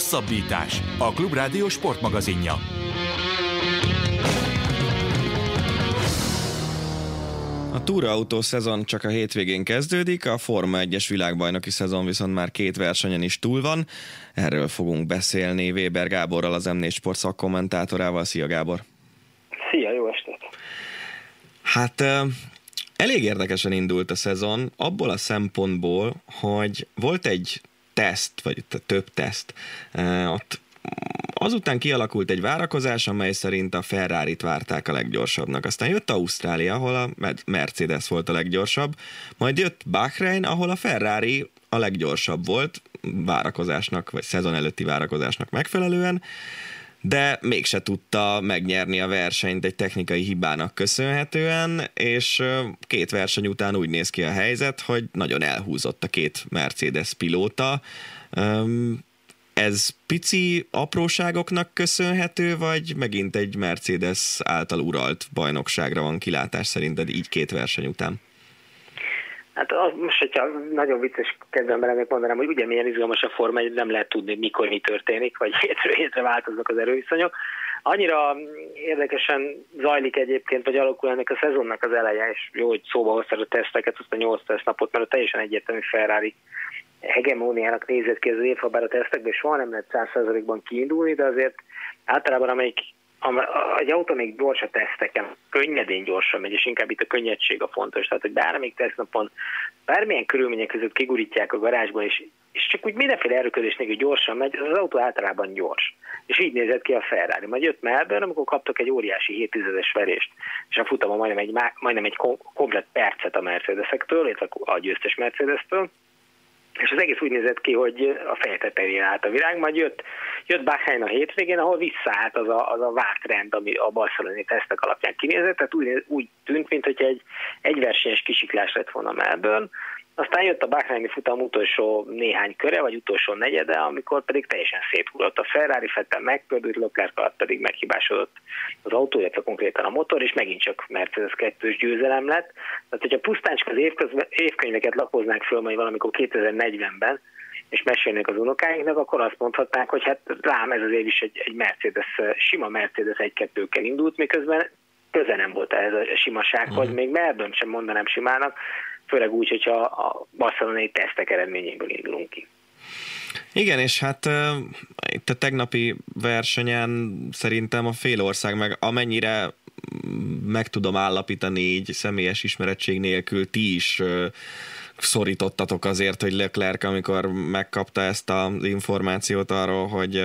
Hosszabbítás. A Klubrádió sportmagazinja. A túraautó szezon csak a hétvégén kezdődik, a Forma 1-es világbajnoki szezon viszont már két versenyen is túl van. Erről fogunk beszélni Weber Gáborral, az M4 Sport szakkommentátorával. Szia Gábor! Szia, jó estét! Hát elég érdekesen indult a szezon, abból a szempontból, hogy volt egy teszt, vagy több teszt, ott azután kialakult egy várakozás, amely szerint a Ferrari-t várták a leggyorsabbnak. Aztán jött Ausztrália, ahol a Mercedes volt a leggyorsabb, majd jött Bahrein, ahol a Ferrari a leggyorsabb volt, várakozásnak, vagy szezon előtti várakozásnak megfelelően, de mégse tudta megnyerni a versenyt egy technikai hibának köszönhetően, és két verseny után úgy néz ki a helyzet, hogy nagyon elhúzott a két Mercedes pilóta. Ez pici apróságoknak köszönhető, vagy megint egy Mercedes által uralt bajnokságra van kilátás szerinted így két verseny után? Hát az, most, hogyha nagyon vicces kezdem bele, mondanám, hogy ugye milyen izgalmas a forma, hogy nem lehet tudni, mikor mi történik, vagy hétről hétre változnak az erőviszonyok. Annyira érdekesen zajlik egyébként, vagy alakul ennek a szezonnak az eleje, és jó, hogy szóba hoztad a teszteket, azt a 8 napot, mert a teljesen egyértelmű Ferrari hegemóniának nézett ki az év, ha bár a tesztekben soha nem lehet 100%-ban kiindulni, de azért általában amelyik egy autó még gyors a teszteken, könnyedén gyorsan megy, és inkább itt a könnyedség a fontos. Tehát, hogy bármelyik tesztnapon, bármilyen körülmények között kigurítják a garázsban, és, és csak úgy mindenféle erőködés nélkül gyorsan megy, az autó általában gyors. És így nézett ki a Ferrari. Majd jött Melbourne, amikor kaptak egy óriási 7 es verést, és a futama majdnem egy, majdnem egy komplet percet a Mercedesektől, illetve a győztes Mercedes-től, és az egész úgy nézett ki, hogy a feje tetején állt a virág, majd jött, jött Bahrein a hétvégén, ahol visszaállt az a, az a várt rend, ami a barcelonai tesztek alapján kinézett, tehát úgy, úgy tűnt, mint hogy egy egyversenyes kisiklás lett volna Melbourne, aztán jött a Bahreini futam utolsó néhány köre, vagy utolsó negyede, amikor pedig teljesen széthullott a Ferrari, Fettel megpördült, Leclerc alatt pedig meghibásodott az autó, illetve konkrétan a motor, és megint csak Mercedes 2 győzelem lett. Tehát, hogyha pusztán csak az évkönyveket lapoznánk föl majd valamikor 2040-ben, és mesélnék az unokáinknak, akkor azt mondhatnánk, hogy hát rám ez az év is egy, egy Mercedes, sima Mercedes 1-2-kkel indult, miközben köze nem volt ez a simasághoz, mm. még Melbourne sem mondanám simának, főleg úgy, hogyha a barcelonai tesztek eredményéből indulunk ki. Igen, és hát itt a tegnapi versenyen szerintem a fél ország meg amennyire meg tudom állapítani így személyes ismerettség nélkül, ti is szorítottatok azért, hogy Leclerc, amikor megkapta ezt az információt arról, hogy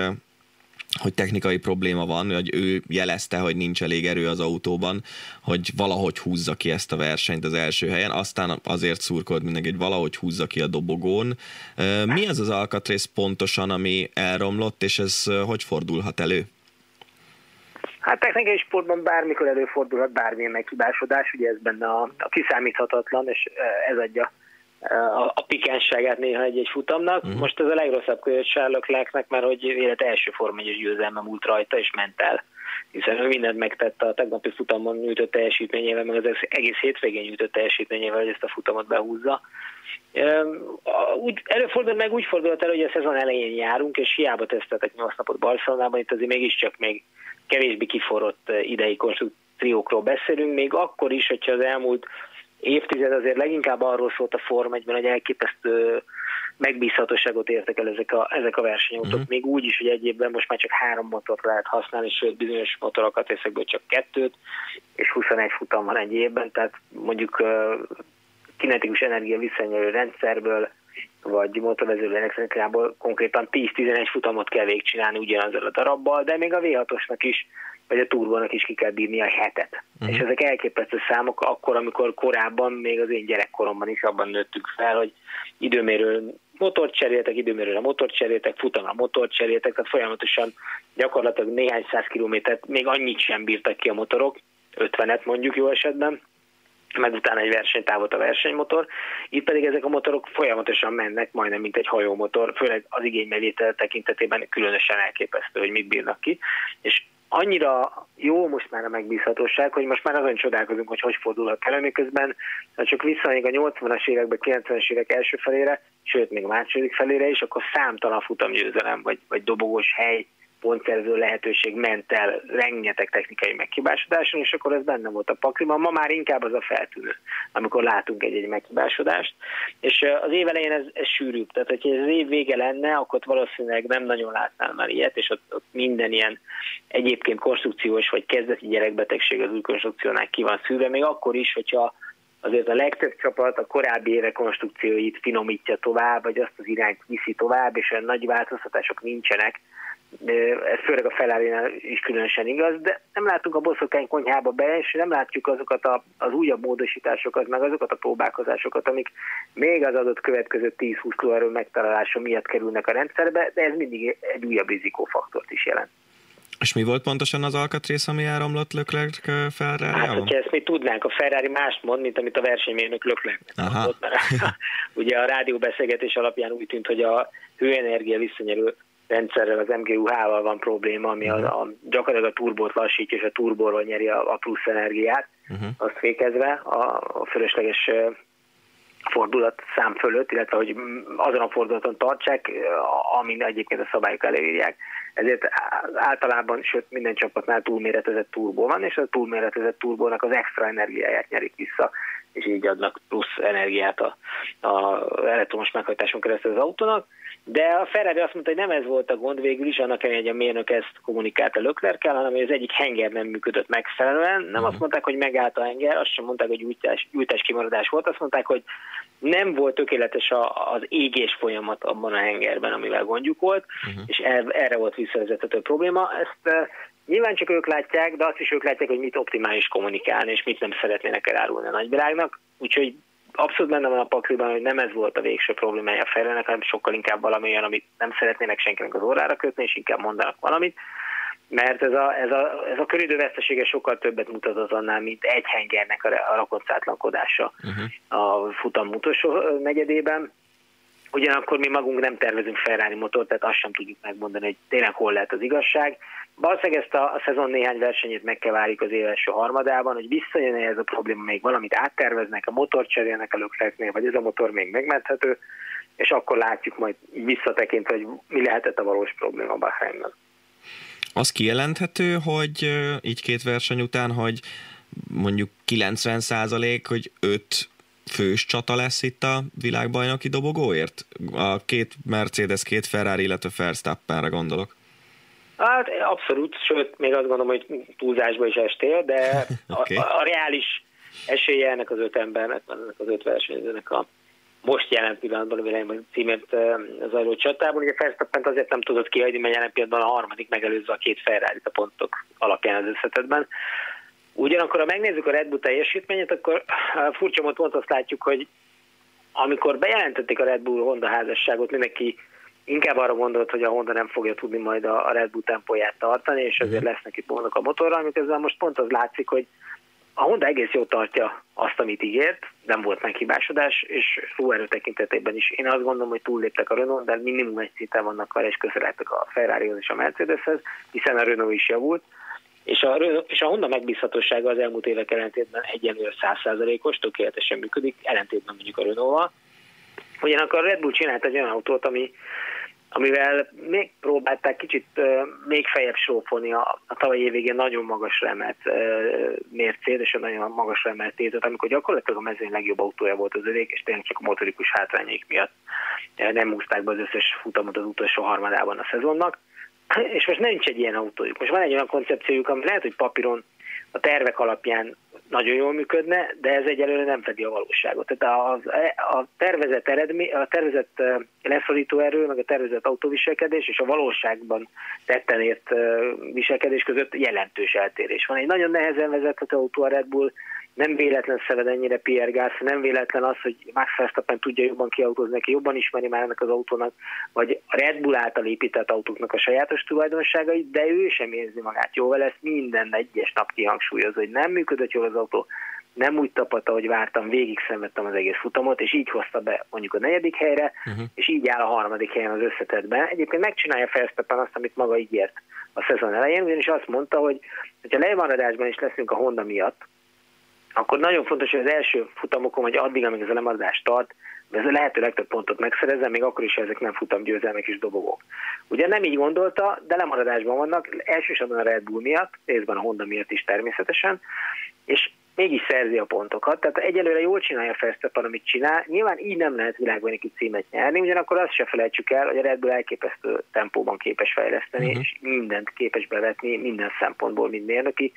hogy technikai probléma van, hogy ő jelezte, hogy nincs elég erő az autóban, hogy valahogy húzza ki ezt a versenyt az első helyen, aztán azért szurkolt mindenki, hogy valahogy húzza ki a dobogón. Mi az az alkatrész pontosan, ami elromlott, és ez hogy fordulhat elő? Hát technikai sportban bármikor előfordulhat bármilyen meghibásodás, ugye ez benne a, a kiszámíthatatlan, és ez adja a, a pikánságát néha egy-egy futamnak. Uh-huh. Most ez a legrosszabb kölyött Sherlock Leclercnek, mert hogy élet első Form 1 győzelme múlt rajta, és ment el. Hiszen ő mindent megtette a tegnapi futamon nyújtott teljesítményével, meg az egész hétvégén nyújtott teljesítményével, hogy ezt a futamot behúzza. Úgy, előfordult meg úgy fordult el, hogy a szezon elején járunk, és hiába teszteltek 8 napot Barcelonában, itt azért mégiscsak még kevésbé kiforrott idei konstrukciókról beszélünk, még akkor is, hogyha az elmúlt évtized azért leginkább arról szólt a Form 1 hogy elképesztő megbízhatóságot értek el ezek a, ezek a versenyautók, uh-huh. még úgy is, hogy egy évben most már csak három motort lehet használni, sőt bizonyos motorokat ezekből csak kettőt, és 21 futam van egy évben, tehát mondjuk uh, kinetikus energia visszanyerő rendszerből, vagy motorvezérlő elektronikából konkrétan 10-11 futamot kell végigcsinálni ugyanazzel a darabbal, de még a V6-osnak is vagy a turbónak is ki kell bírni a hetet. Uh-huh. És ezek elképesztő számok akkor, amikor korábban, még az én gyerekkoromban is abban nőttük fel, hogy időmérő motort cseréltek, időmérőre motort cseréltek, futamra motort cseréltek, tehát folyamatosan gyakorlatilag néhány száz kilométert még annyit sem bírtak ki a motorok, 50-et mondjuk jó esetben, meg utána egy versenytávot a versenymotor. Itt pedig ezek a motorok folyamatosan mennek, majdnem mint egy hajómotor, főleg az igénybevétel tekintetében különösen elképesztő, hogy mit bírnak ki. És annyira jó most már a megbízhatóság, hogy most már azon csodálkozunk, hogy hogy fordulhat elő, miközben csak visszamegyünk a 80-as években, 90-es évek első felére, sőt még második felére is, akkor számtalan futamgyőzelem, vagy, vagy dobogós hely pontszerző lehetőség ment el rengeteg technikai meghibásodáson, és akkor ez benne volt a pakliban. Ma már inkább az a feltűnő, amikor látunk egy-egy meghibásodást. És az év elején ez, ez sűrűbb, tehát hogyha ez az év vége lenne, akkor valószínűleg nem nagyon látnál már ilyet, és ott, ott minden ilyen egyébként konstrukciós vagy kezdeti gyerekbetegség az új konstrukciónál ki van szűrve, még akkor is, hogyha azért a legtöbb csapat a korábbi évek konstrukcióit finomítja tovább, vagy azt az irányt viszi tovább, és olyan nagy változtatások nincsenek, ez főleg a ferrari is különösen igaz, de nem látunk a boszorkány konyhába be, és nem látjuk azokat a, az újabb módosításokat, meg azokat a próbálkozásokat, amik még az adott következő 10-20 lóerő megtalálása miatt kerülnek a rendszerbe, de ez mindig egy újabb rizikófaktort is jelent. És mi volt pontosan az alkatrész, ami elromlott Leclerc ferrari Hát, hogyha ezt mi tudnánk, a Ferrari mást mond, mint amit a versenymérnök Leclerc mondott, mert ugye a rádióbeszélgetés alapján úgy tűnt, hogy a hőenergia visszanyerő rendszerrel, az MGUH-val van probléma, ami a, a, gyakorlatilag a turbót lassítja, és a turborról nyeri a, a plusz energiát, uh-huh. azt fékezve a, a fölösleges fordulat szám fölött, illetve hogy azon a fordulaton tartsák, amin egyébként a szabályok előírják. Ezért általában, sőt minden csapatnál túlméretezett turbó van, és a túlméretezett turbónak az extra energiáját nyerik vissza, és így adnak plusz energiát a, a elektromos meghajtáson keresztül az autónak. De a Ferrari azt mondta, hogy nem ez volt a gond végül is, annak ellenére, hogy a mérnök ezt kommunikálta Löklerkel, hanem hogy az egyik henger nem működött megfelelően. Nem azt mondták, hogy megállt a henger, azt sem mondták, hogy gyújtás, gyújtás kimaradás volt, azt mondták, hogy nem volt tökéletes a, az égés folyamat abban a hengerben, amivel gondjuk volt, uh-huh. és erre volt visszavezethető probléma. Ezt nyilván csak ők látják, de azt is ők látják, hogy mit optimális kommunikálni, és mit nem szeretnének elárulni a nagyvilágnak. Úgyhogy abszolút benne van a pakliban, hogy nem ez volt a végső problémája a fejlőnek, hanem sokkal inkább valami olyan, amit nem szeretnének senkinek az órára kötni, és inkább mondanak valamit, mert ez a, ez a, ez a köridővesztesége sokkal többet mutat az annál, mint egy hengernek a, a rakoncátlankodása uh-huh. a futam utolsó negyedében. Ugyanakkor mi magunk nem tervezünk Ferrari motort, tehát azt sem tudjuk megmondani, hogy tényleg hol lehet az igazság. Valószínűleg ezt a, a szezon néhány versenyét meg kell várjuk az év harmadában, hogy visszajön ez a probléma, még valamit átterveznek, a motor cserélnek a lökletnél, vagy ez a motor még megmenthető, és akkor látjuk majd visszatekintve, hogy mi lehetett a valós probléma Bahreinben. Az kijelenthető, hogy így két verseny után, hogy mondjuk 90 százalék, hogy öt fős csata lesz itt a világbajnoki dobogóért? A két Mercedes, két Ferrari, illetve Verstappenre gondolok. Hát abszolút, sőt, még azt gondolom, hogy túlzásba is estél, de okay. a, a, a reális esélye ennek az öt embernek, ennek az öt versenyzőnek a most jelen pillanatban a világban címért zajló csatában. Ugye Verstappen azért nem tudott kihagyni, mert jelen pillanatban a harmadik megelőzve a két ferrari a pontok alapján az összetetben. Ugyanakkor, ha megnézzük a Red Bull teljesítményét, akkor furcsa módon azt látjuk, hogy amikor bejelentették a Red Bull Honda házasságot, mindenki inkább arra gondolt, hogy a Honda nem fogja tudni majd a Red Bull tempóját tartani, és azért mhm. lesznek itt gondok a motorral, miközben most pont az látszik, hogy a Honda egész jól tartja azt, amit ígért, nem volt meghibásodás, és lóerő tekintetében is. Én azt gondolom, hogy túlléptek a Renault, de minimum egy szinten vannak vele, és közeledtek a ferrari és a Mercedeshez, hiszen a Renault is javult. És a, és a Honda megbízhatósága az elmúlt évek ellentétben egyenlően 100%-os, tökéletesen működik, ellentétben mondjuk a Renault-val. Ugyanakkor a Red Bull csinált egy olyan autót, ami amivel még próbálták kicsit még fejebb sófolni a, a tavalyi évvégén nagyon magasra emelt mércét és a nagyon magasra emelt tétet, amikor gyakorlatilag a mezőny legjobb autója volt az övék, és tényleg csak a motorikus hátrányaik miatt nem húzták be az összes futamot az utolsó harmadában a szezonnak. És most nincs egy ilyen autójuk. Most van egy olyan koncepciójuk, ami lehet, hogy papíron a tervek alapján nagyon jól működne, de ez egyelőre nem fedi a valóságot. Tehát a, a tervezett eredmény, a tervezett leszorító erő, meg a tervezett autóviselkedés és a valóságban tetten ért viselkedés között jelentős eltérés van. Egy nagyon nehezen vezethető autó a Red Bull, nem véletlen szeved ennyire Pierre Gász, nem véletlen az, hogy Max Verstappen tudja jobban kiautózni, neki jobban ismeri már ennek az autónak, vagy a Red Bull által épített autóknak a sajátos tulajdonságait, de ő sem érzi magát jól ezt minden egyes nap kihangsúlyoz, hogy nem működött jól az autó, nem úgy tapadta, hogy vártam, végig szenvedtem az egész futamot, és így hozta be mondjuk a negyedik helyre, uh-huh. és így áll a harmadik helyen az összetetben. Egyébként megcsinálja Verstappen azt, amit maga ígért a szezon elején, ugyanis azt mondta, hogy ha lemaradásban is leszünk a Honda miatt, akkor nagyon fontos, hogy az első futamokon, vagy addig, amíg ez a lemaradás tart, ez a lehető legtöbb pontot megszerezze, még akkor is, ha ezek nem futam győzelmek és dobogók. Ugye nem így gondolta, de lemaradásban vannak, elsősorban a Red Bull miatt, részben a Honda miatt is természetesen, és mégis szerzi a pontokat. Tehát egyelőre jól csinálja Verstappen, amit csinál. Nyilván így nem lehet világbajnoki címet nyerni, ugyanakkor azt se felejtsük el, hogy a Red Bull elképesztő tempóban képes fejleszteni, uh-huh. és mindent képes bevetni, minden szempontból, mind mérnöki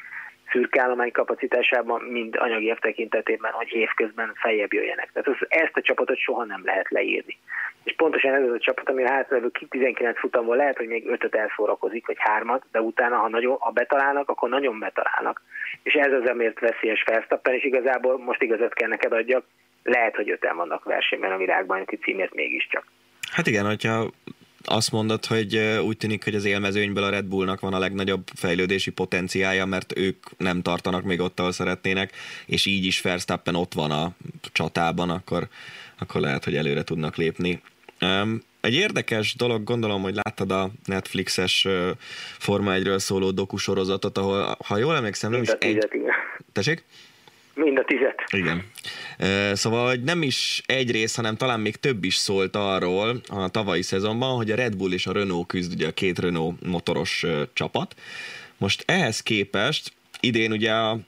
szürkállomány kapacitásában, mind anyagi tekintetében, hogy évközben feljebb jöjjenek. Tehát az, ezt a csapatot soha nem lehet leírni. És pontosan ez az a csapat, ami a hátralévő 19 futamból lehet, hogy még ötöt elszórakozik, vagy hármat, de utána, ha, nagyon, ha betalálnak, akkor nagyon betalálnak. És ez az, amiért veszélyes Verstappen, és igazából most igazat kell neked adjak, lehet, hogy öten vannak versenyben a világbajnoki címért mégiscsak. Hát igen, hogyha azt mondod, hogy úgy tűnik, hogy az élmezőnyből a Red Bullnak van a legnagyobb fejlődési potenciája, mert ők nem tartanak még ott, ahol szeretnének, és így is Verstappen ott van a csatában, akkor, akkor lehet, hogy előre tudnak lépni. Egy érdekes dolog, gondolom, hogy láttad a Netflixes Forma 1-ről szóló dokusorozatot, ahol, ha jól emlékszem, nem is egy... Tessék? Mind a tizet. Igen. Szóval, hogy nem is egy rész, hanem talán még több is szólt arról a tavalyi szezonban, hogy a Red Bull és a Renault küzd, ugye a két Renault motoros csapat. Most ehhez képest idén ugye a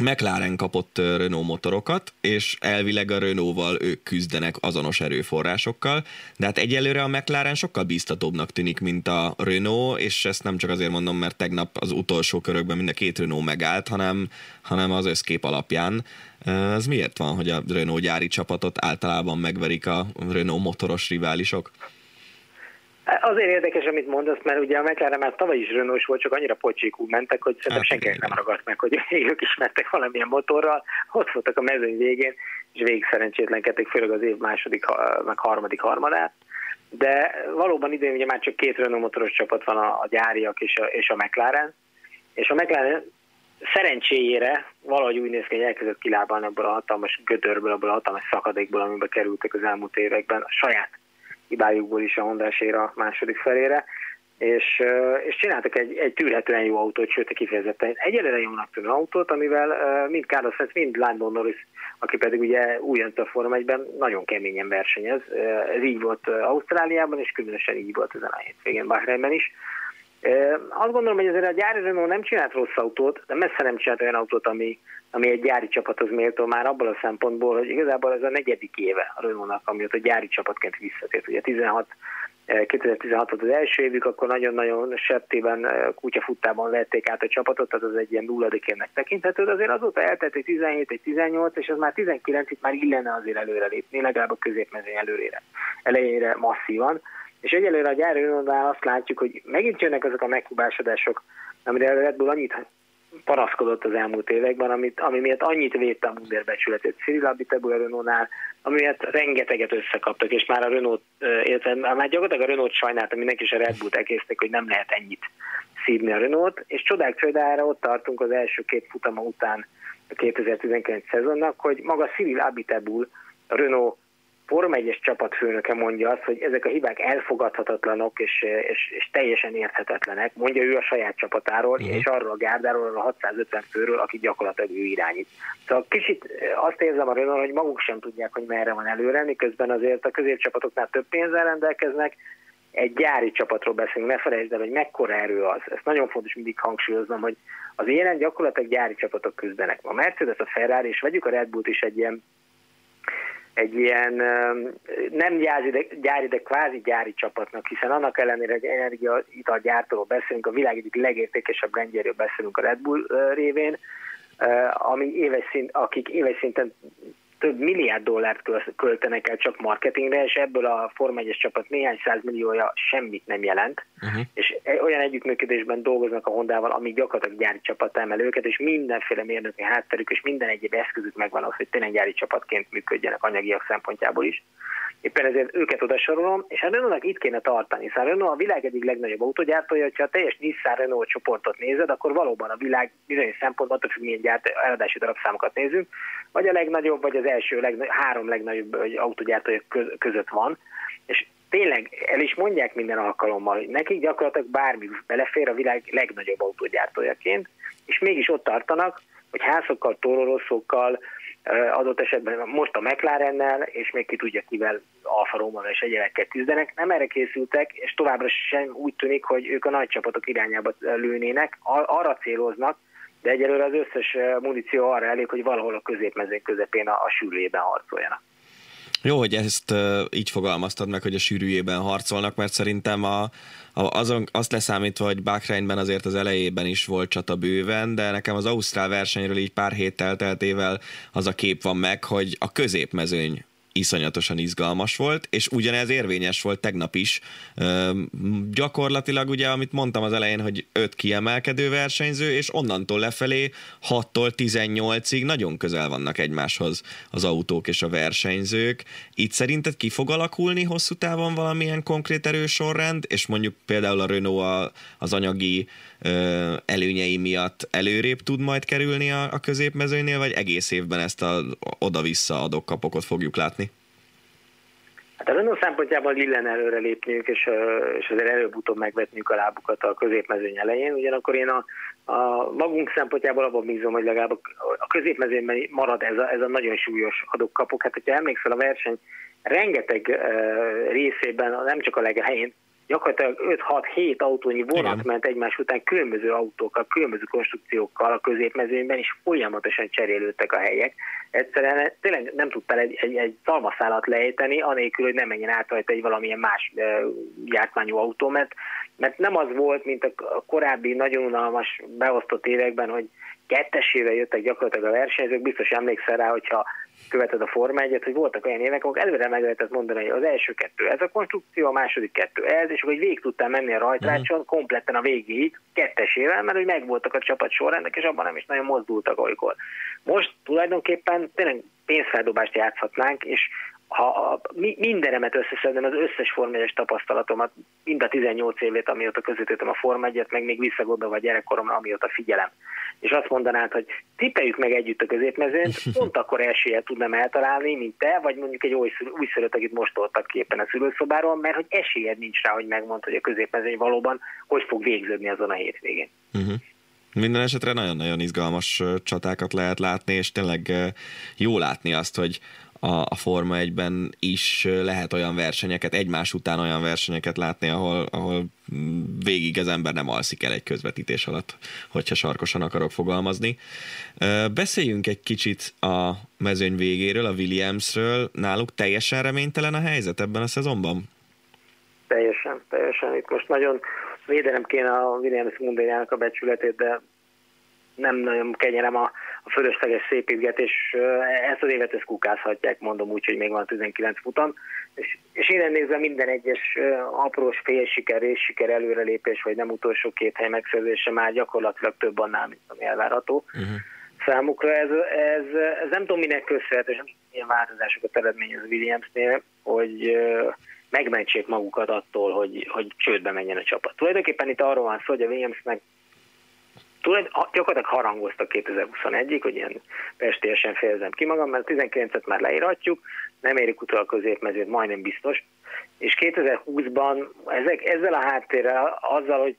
McLaren kapott Renault motorokat, és elvileg a Renault-val ők küzdenek azonos erőforrásokkal, de hát egyelőre a McLaren sokkal bíztatóbbnak tűnik, mint a Renault, és ezt nem csak azért mondom, mert tegnap az utolsó körökben mind a két Renault megállt, hanem, hanem az összkép alapján. Ez miért van, hogy a Renault gyári csapatot általában megverik a Renault motoros riválisok? Azért érdekes, amit mondasz, mert ugye a McLaren már tavaly is Renault volt, csak annyira pocsékú mentek, hogy szerintem hát, senkinek nem ragadt meg, hogy ők is mentek valamilyen motorral, ott voltak a mezőny végén, és végig szerencsétlenkedtek, főleg az év második, meg harmadik harmadát. De valóban idén ugye már csak két Renault motoros csapat van a, a gyáriak és a, és a McLaren, és a McLaren szerencséjére valahogy úgy néz ki, hogy elkezdett kilábalni abból a hatalmas gödörből, abból a hatalmas szakadékból, amiben kerültek az elmúlt években a saját hibájukból is a Hondásér a második felére, és, és csináltak egy, egy tűrhetően jó autót, sőt kifejezetten egyelőre jónak tűnő autót, amivel mind Carlos Sainz, mind Lando Norris, aki pedig ugye újonc a Forma 1 nagyon keményen versenyez. Ez így volt Ausztráliában, és különösen így volt ezen a hétvégén Bahreinben is. Azt gondolom, hogy azért a gyári Renault nem csinált rossz autót, de messze nem csinált olyan autót, ami, ami egy gyári csapathoz méltó már abból a szempontból, hogy igazából ez a negyedik éve a Renault-nak, amióta gyári csapatként visszatért. Ugye 16 2016 volt az első évük, akkor nagyon-nagyon septében, kutyafuttában lették át a csapatot, tehát az egy ilyen nulladik tekinthető, de azért azóta eltelt egy 17, egy 18, és az már 19 itt már illene azért előrelépni, legalább a középmezőny előrére, elejére masszívan. És egyelőre a gyári azt látjuk, hogy megint jönnek azok a meghibásodások, amire a Red Bull annyit panaszkodott az elmúlt években, amit, ami miatt annyit védte a Munder becsületét Cyril Abiteboul a Renault-nál, ami miatt rengeteget összekaptak, és már a Renault, illetve már gyakorlatilag a Renault sajnálta mindenki, és a Red Bull-t elkészték, hogy nem lehet ennyit szívni a Renault, és csodák csodára ott tartunk az első két futama után a 2019 szezonnak, hogy maga Cyril Abiteboul, a Renault Forma 1-es csapatfőnöke mondja azt, hogy ezek a hibák elfogadhatatlanok és, és, és teljesen érthetetlenek, mondja ő a saját csapatáról, uh-huh. és arról a gárdáról, a 650 főről, aki gyakorlatilag ő irányít. Szóval kicsit azt érzem a Renault, hogy maguk sem tudják, hogy merre van előre, miközben azért a középcsapatoknál több pénzzel rendelkeznek, egy gyári csapatról beszélünk, ne felejtsd el, hogy mekkora erő az. Ezt nagyon fontos mindig hangsúlyoznom, hogy az élen gyakorlatilag gyári csapatok küzdenek. A Mercedes, a Ferrari, és vegyük a Red Bullt is egy ilyen egy ilyen nem gyári, de, gyári, de kvázi gyári csapatnak, hiszen annak ellenére, hogy energiaitalgyártóról beszélünk, a világ egyik legértékesebb rendjéről beszélünk a Red Bull révén, ami éves szint, akik éves szinten több milliárd dollárt költenek el csak marketingre, és ebből a Form 1 csapat néhány milliója semmit nem jelent, uh-huh. és e, olyan együttműködésben dolgoznak a Hondával, ami gyakorlatilag gyári csapat emel őket, és mindenféle mérnöki hátterük, és minden egyéb eszközük megvan az, hogy tényleg gyári csapatként működjenek anyagiak szempontjából is. Éppen ezért őket oda sorolom, és a Renault-nak itt kéne tartani, hiszen a Renault a világ egyik legnagyobb autógyártója, hogyha a teljes Nissan Renault csoportot nézed, akkor valóban a világ bizonyos szempontból, attól függ, milyen gyárt, eladási darabszámokat nézünk, vagy a legnagyobb, vagy az első legnagyobb, három legnagyobb autógyártója között van, és tényleg el is mondják minden alkalommal, hogy nekik gyakorlatilag bármi belefér a világ legnagyobb autógyártójaként, és mégis ott tartanak, hogy házokkal, tororoszokkal, adott esetben most a McLarennel, és még ki tudja kivel, Alfa Romeo és egyébként küzdenek, nem erre készültek, és továbbra sem úgy tűnik, hogy ők a nagy csapatok irányába lőnének, arra céloznak, de egyelőre az összes muníció arra elég, hogy valahol a középmezőn közepén a, a sűrűjében harcoljanak. Jó, hogy ezt uh, így fogalmaztad meg, hogy a sűrűjében harcolnak, mert szerintem a, a, azon, azt leszámítva, hogy Bakreinben azért az elejében is volt csata bőven, de nekem az Ausztrál versenyről így pár héttel teltével az a kép van meg, hogy a középmezőny iszonyatosan izgalmas volt, és ugyanez érvényes volt tegnap is. gyakorlatilag ugye, amit mondtam az elején, hogy öt kiemelkedő versenyző, és onnantól lefelé 6-tól 18-ig nagyon közel vannak egymáshoz az autók és a versenyzők. Itt szerinted ki fog alakulni hosszú távon valamilyen konkrét erősorrend, és mondjuk például a Renault az anyagi előnyei miatt előrébb tud majd kerülni a, a középmezőnél, vagy egész évben ezt a oda-vissza adok-kapokot fogjuk látni? Hát a Renault szempontjából illen előre lépniük, és, és azért előbb-utóbb megvetniük a lábukat a középmezőny elején. Ugyanakkor én a, a magunk szempontjából abban bízom, hogy legalább a középmezőnyben marad ez a, ez a nagyon súlyos adok-kapok. Hát, hogyha emlékszel a verseny rengeteg uh, részében, nem csak a legelején, gyakorlatilag 5-6-7 autónyi vonat Igen. ment egymás után különböző autókkal, különböző konstrukciókkal a középmezőnyben, és folyamatosan cserélődtek a helyek. Egyszerűen tényleg nem tudtál egy, egy, egy szalmaszálat lejteni, anélkül, hogy nem menjen át rajta egy valamilyen más e, gyártmányú autó, mert, mert nem az volt, mint a korábbi nagyon unalmas beosztott években, hogy kettesével jöttek gyakorlatilag a versenyzők, biztos emlékszel rá, hogyha követed a Forma 1 hogy voltak olyan évek, ahol előre meg lehetett mondani, hogy az első kettő ez a konstrukció, a második kettő ez, és akkor végig tudtál menni a rajtrácson uh-huh. kompletten a végéig, kettesével, mert hogy megvoltak a csapat sorrendek, és abban nem is nagyon mozdultak olykor. Most tulajdonképpen tényleg pénzfeldobást játszhatnánk, és ha a, mi, mindenemet összeszedem, az összes Forma 1 tapasztalatomat, mind a 18 évét, amióta közvetítem a Forma 1 meg még visszagondolva a gyerekkoromra, amióta figyelem. És azt mondanád, hogy tippeljük meg együtt a középmezőnt, pont akkor esélye tudnám eltalálni, mint te, vagy mondjuk egy új, újszülött, akit most toltak képen a szülőszobáról, mert hogy esélyed nincs rá, hogy megmond, hogy a középmezőny valóban hogy fog végződni azon a hétvégén. Uh-huh. Minden esetre nagyon-nagyon izgalmas csatákat lehet látni, és tényleg jó látni azt, hogy a, a Forma 1-ben is lehet olyan versenyeket, egymás után olyan versenyeket látni, ahol, ahol végig az ember nem alszik el egy közvetítés alatt, hogyha sarkosan akarok fogalmazni. Beszéljünk egy kicsit a mezőny végéről, a Williamsről. Náluk teljesen reménytelen a helyzet ebben a szezonban? Teljesen, teljesen. Itt most nagyon védelem kéne a Williams mundájának a becsületét, de nem nagyon kenyerem a, a fölösleges szépítgetés. Ezt az évet ezt kukázhatják, mondom úgy, hogy még van 19 futam. És, és én nézve minden egyes aprós fél siker, és siker előrelépés, vagy nem utolsó két hely megszerzése már gyakorlatilag több annál, mint ami elvárható. Uh-huh. Számukra ez, ez, ez nem tudom minek köszönhető, és nem milyen változásokat eredményez Williamsnél, hogy megmentsék magukat attól, hogy, hogy csődbe menjen a csapat. Tulajdonképpen itt arról van szó, hogy a Williamsnek gyakorlatilag harangoztak 2021-ig, hogy ilyen pestélyesen fejezem ki magam, mert 19-et már leíratjuk, nem érik utol a középmezőt, majdnem biztos, és 2020-ban ezek, ezzel a háttérrel, azzal, hogy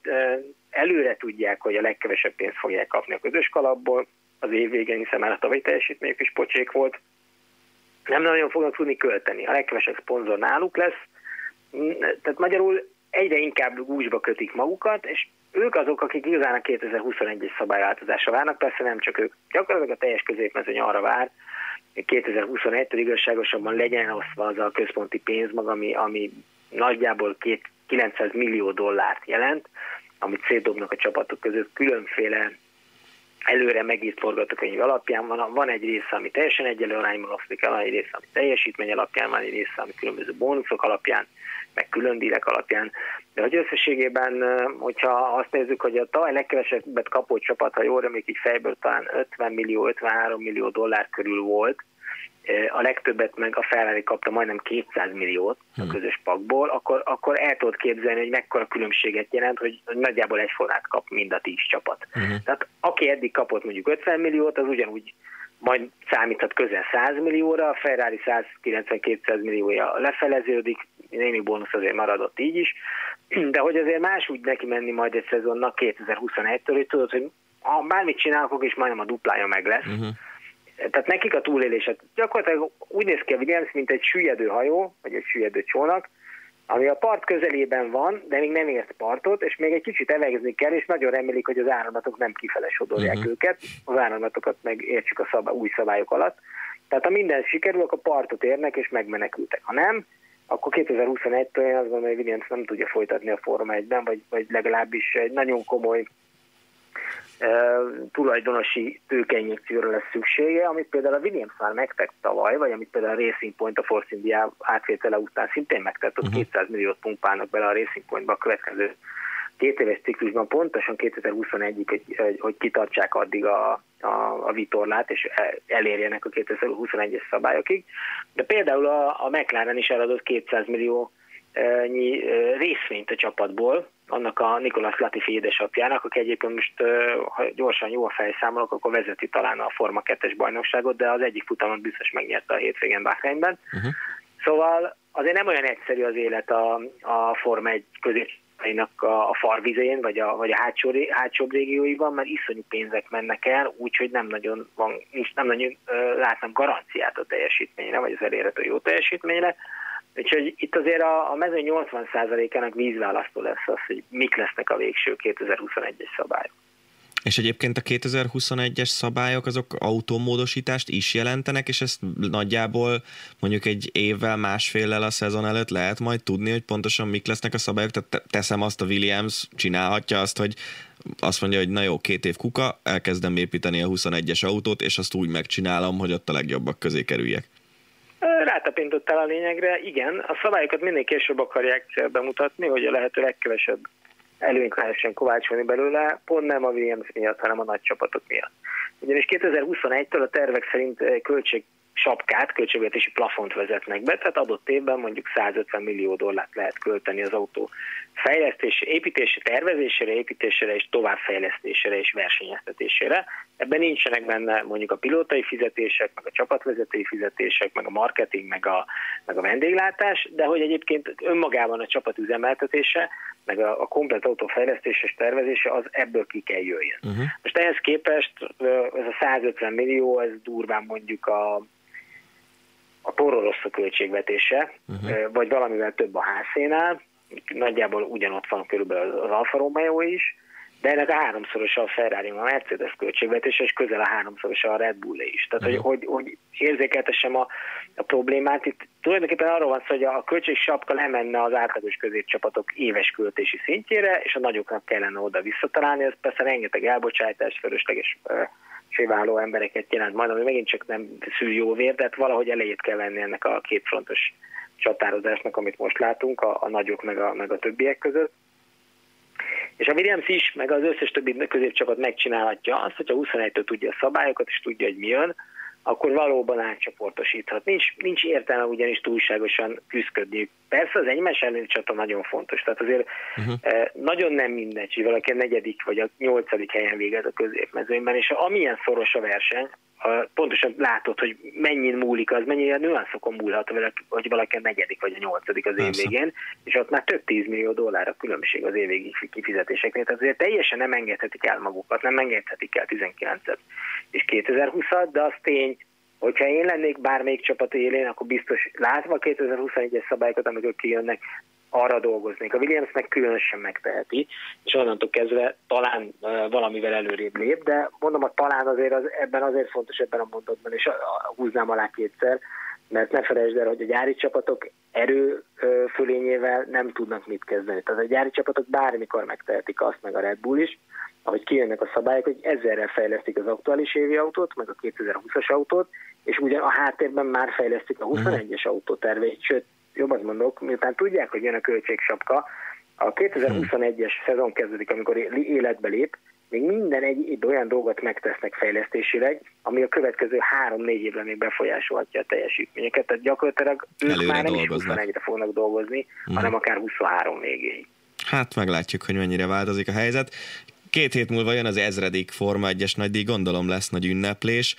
előre tudják, hogy a legkevesebb pénzt fogják kapni a közös kalapból, az év végén, hiszen már a tavalyi teljesítményük is pocsék volt, nem nagyon fognak tudni költeni. A legkevesebb szponzor náluk lesz, tehát magyarul egyre inkább gúzsba kötik magukat, és ők azok, akik igazán a 2021-es szabályváltozásra várnak, persze nem csak ők. Gyakorlatilag a teljes középmezőny arra vár, 2021-től igazságosabban legyen osztva az a központi pénzmag, ami, ami nagyjából két, 900 millió dollárt jelent, amit szétdobnak a csapatok között. Különféle előre megírt forgatókönyv alapján van, van egy része, ami teljesen egyelő arányban oszlik el, van egy része, ami teljesítmény alapján, van egy része, ami különböző bónuszok alapján, meg külön dílek alapján. De hogy összességében, hogyha azt nézzük, hogy a tavaly legkevesebbet kapott csapat, ha jól emlék, így fejből talán 50 millió, 53 millió dollár körül volt, a legtöbbet meg a Ferrari kapta majdnem 200 milliót a hmm. közös pakból, akkor, akkor el tudod képzelni, hogy mekkora különbséget jelent, hogy nagyjából egy forrát kap mind a tíz csapat. Uh-huh. Tehát aki eddig kapott mondjuk 50 milliót, az ugyanúgy majd számíthat közel 100 millióra, a Ferrari 190-200 milliója lefeleződik, némi bónusz azért maradott így is, de hogy azért más úgy neki menni majd egy szezonnak 2021-től, hogy tudod, hogy ha bármit csinálok, és majdnem a duplája meg lesz, uh-huh tehát nekik a túlélések gyakorlatilag úgy néz ki a Williams, mint egy süllyedő hajó, vagy egy süllyedő csónak, ami a part közelében van, de még nem ért partot, és még egy kicsit evezni kell, és nagyon remélik, hogy az áramatok nem kifele sodorják uh-huh. őket, az áramatokat meg értsük a szabály, új szabályok alatt. Tehát ha minden sikerül, akkor partot érnek, és megmenekültek. Ha nem, akkor 2021-től én azt gondolom, hogy Williams nem tudja folytatni a Forma 1-ben, vagy, vagy legalábbis egy nagyon komoly tulajdonosi tőkeinjekcióra lesz szüksége, amit például a Williams már megtett tavaly, vagy amit például a Racing Point a Force India átvétele után szintén megtett, ott uh-huh. 200 milliót pumpálnak bele a Racing Pointba a következő két éves ciklusban, pontosan 2021-ig, hogy, kitartsák addig a, a, a vitorlát, és elérjenek a 2021-es szabályokig. De például a, a McLaren is eladott 200 millió részvényt a csapatból, annak a Nikolas Latifi édesapjának, aki egyébként most, ha gyorsan jó a fejszámolok, akkor vezeti talán a Forma 2-es bajnokságot, de az egyik futamon biztos megnyerte a hétvégén Bahreinben. Uh-huh. Szóval azért nem olyan egyszerű az élet a, a Forma 1 középsőinek a, a farvizén, vagy a, vagy a hátsó, hátsó régióiban, mert iszonyú pénzek mennek el, úgyhogy nem nagyon van, nem nagyon uh, látnak garanciát a teljesítményre, vagy az elérhető jó teljesítményre. Úgyhogy itt azért a, a mezőny 80%-ának vízválasztó lesz az, hogy mik lesznek a végső 2021-es szabályok. És egyébként a 2021-es szabályok azok autómódosítást is jelentenek, és ezt nagyjából mondjuk egy évvel, másféllel a szezon előtt lehet majd tudni, hogy pontosan mik lesznek a szabályok. Tehát teszem azt, a Williams csinálhatja azt, hogy azt mondja, hogy na jó, két év kuka, elkezdem építeni a 21-es autót, és azt úgy megcsinálom, hogy ott a legjobbak közé kerüljek. Rátapintottál a lényegre, igen, a szabályokat minél később akarják bemutatni, hogy a lehető legkevesebb előnyt lehessen kovácsolni belőle, pont nem a Williams miatt, hanem a nagy csapatok miatt. Ugyanis 2021-től a tervek szerint költség sapkát, költségvetési plafont vezetnek be, tehát adott évben mondjuk 150 millió dollárt lehet költeni az autó fejlesztése, építése, tervezésére, építésére és továbbfejlesztésére és versenyeztetésére. Ebben nincsenek benne mondjuk a pilótai fizetések, meg a csapatvezetői fizetések, meg a marketing, meg a, meg a vendéglátás, de hogy egyébként önmagában a csapat üzemeltetése, meg a, a komplet autó fejlesztése és tervezése, az ebből ki kell jöjjön. Uh-huh. Most ehhez képest ez a 150 millió, ez durván mondjuk a a Toro költségvetése, uh-huh. vagy valamivel több a hászénál, nagyjából ugyanott van körülbelül az Alfa Romeo is, de ennek a háromszorosa a Ferrari, a Mercedes költségvetése, és közel a háromszorosa a Red bull is. Tehát, uh-huh. hogy, hogy, hogy érzékeltessem a, a problémát, itt tulajdonképpen arról van szó, hogy a költségsapka lemenne az átlagos középcsapatok éves költési szintjére, és a nagyoknak kellene oda visszatalálni, ez persze rengeteg elbocsátás, fölösleges séváló embereket jelent majd, ami megint csak nem szül jó vér, de hát valahogy elejét kell venni ennek a kétfrontos csatározásnak, amit most látunk, a, a nagyok meg a, meg a többiek között. És a Williams is, meg az összes többi középcsapat megcsinálhatja azt, hogyha 21-től tudja a szabályokat, és tudja, hogy mi jön, akkor valóban átcsoportosíthat. Nincs, nincs értelme ugyanis túlságosan küzdködni. Persze az egymás elleni csata nagyon fontos, tehát azért uh-huh. eh, nagyon nem mindegy, hogy valaki a negyedik vagy a nyolcadik helyen végez a középmezőnyben, és amilyen szoros a verseny, pontosan látod, hogy mennyin múlik az, mennyire nüanszokon múlhat, hogy valaki a negyedik vagy a nyolcadik az év végén, és ott már több tízmillió dollár a különbség az évvégi kifizetéseknél. Tehát azért teljesen nem engedhetik el magukat, nem engedhetik el 19-et és 2020-at, de az tény, hogyha én lennék bármelyik csapat élén, akkor biztos látva a 2021-es szabályokat, amikor kijönnek, arra dolgoznék. A Williams meg különösen megteheti, és onnantól kezdve talán valamivel előrébb lép, de mondom, a talán azért az, ebben azért fontos ebben a mondatban, és húznám alá kétszer, mert ne felejtsd el, hogy a gyári csapatok erő fölényével nem tudnak mit kezdeni. Tehát a gyári csapatok bármikor megtehetik azt, meg a Red Bull is, ahogy kijönnek a szabályok, hogy ezerrel fejlesztik az aktuális évi autót, meg a 2020-as autót, és ugyan a háttérben már fejlesztik a 21-es autótervét, sőt, jobban mondok, miután tudják, hogy jön a költségsapka, a 2021-es szezon kezdődik, amikor életbe lép, még minden egy, olyan dolgot megtesznek fejlesztésileg, ami a következő három-négy évben még befolyásolhatja a teljesítményeket. Tehát gyakorlatilag ők Előre már nem dolgoznak. is 21-re fognak dolgozni, hmm. hanem akár 23 végéig. Hát meglátjuk, hogy mennyire változik a helyzet. Két hét múlva jön az ezredik Forma 1-es nagydíj, gondolom lesz nagy ünneplés.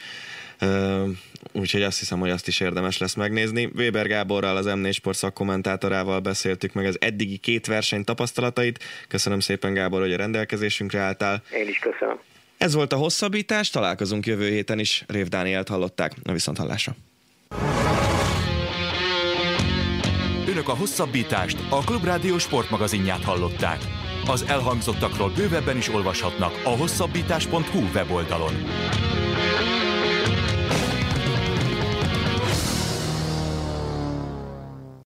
Úgyhogy azt hiszem, hogy azt is érdemes lesz megnézni. Weber Gáborral, az M4 Sport szakkommentátorával beszéltük meg az eddigi két verseny tapasztalatait. Köszönöm szépen, Gábor, hogy a rendelkezésünkre álltál. Én is köszönöm. Ez volt a hosszabbítás, találkozunk jövő héten is. Rév Dánielt hallották, a viszont hallásra. Önök a hosszabbítást, a Klubrádió sportmagazinját hallották. Az elhangzottakról bővebben is olvashatnak a hosszabbítás.hu weboldalon.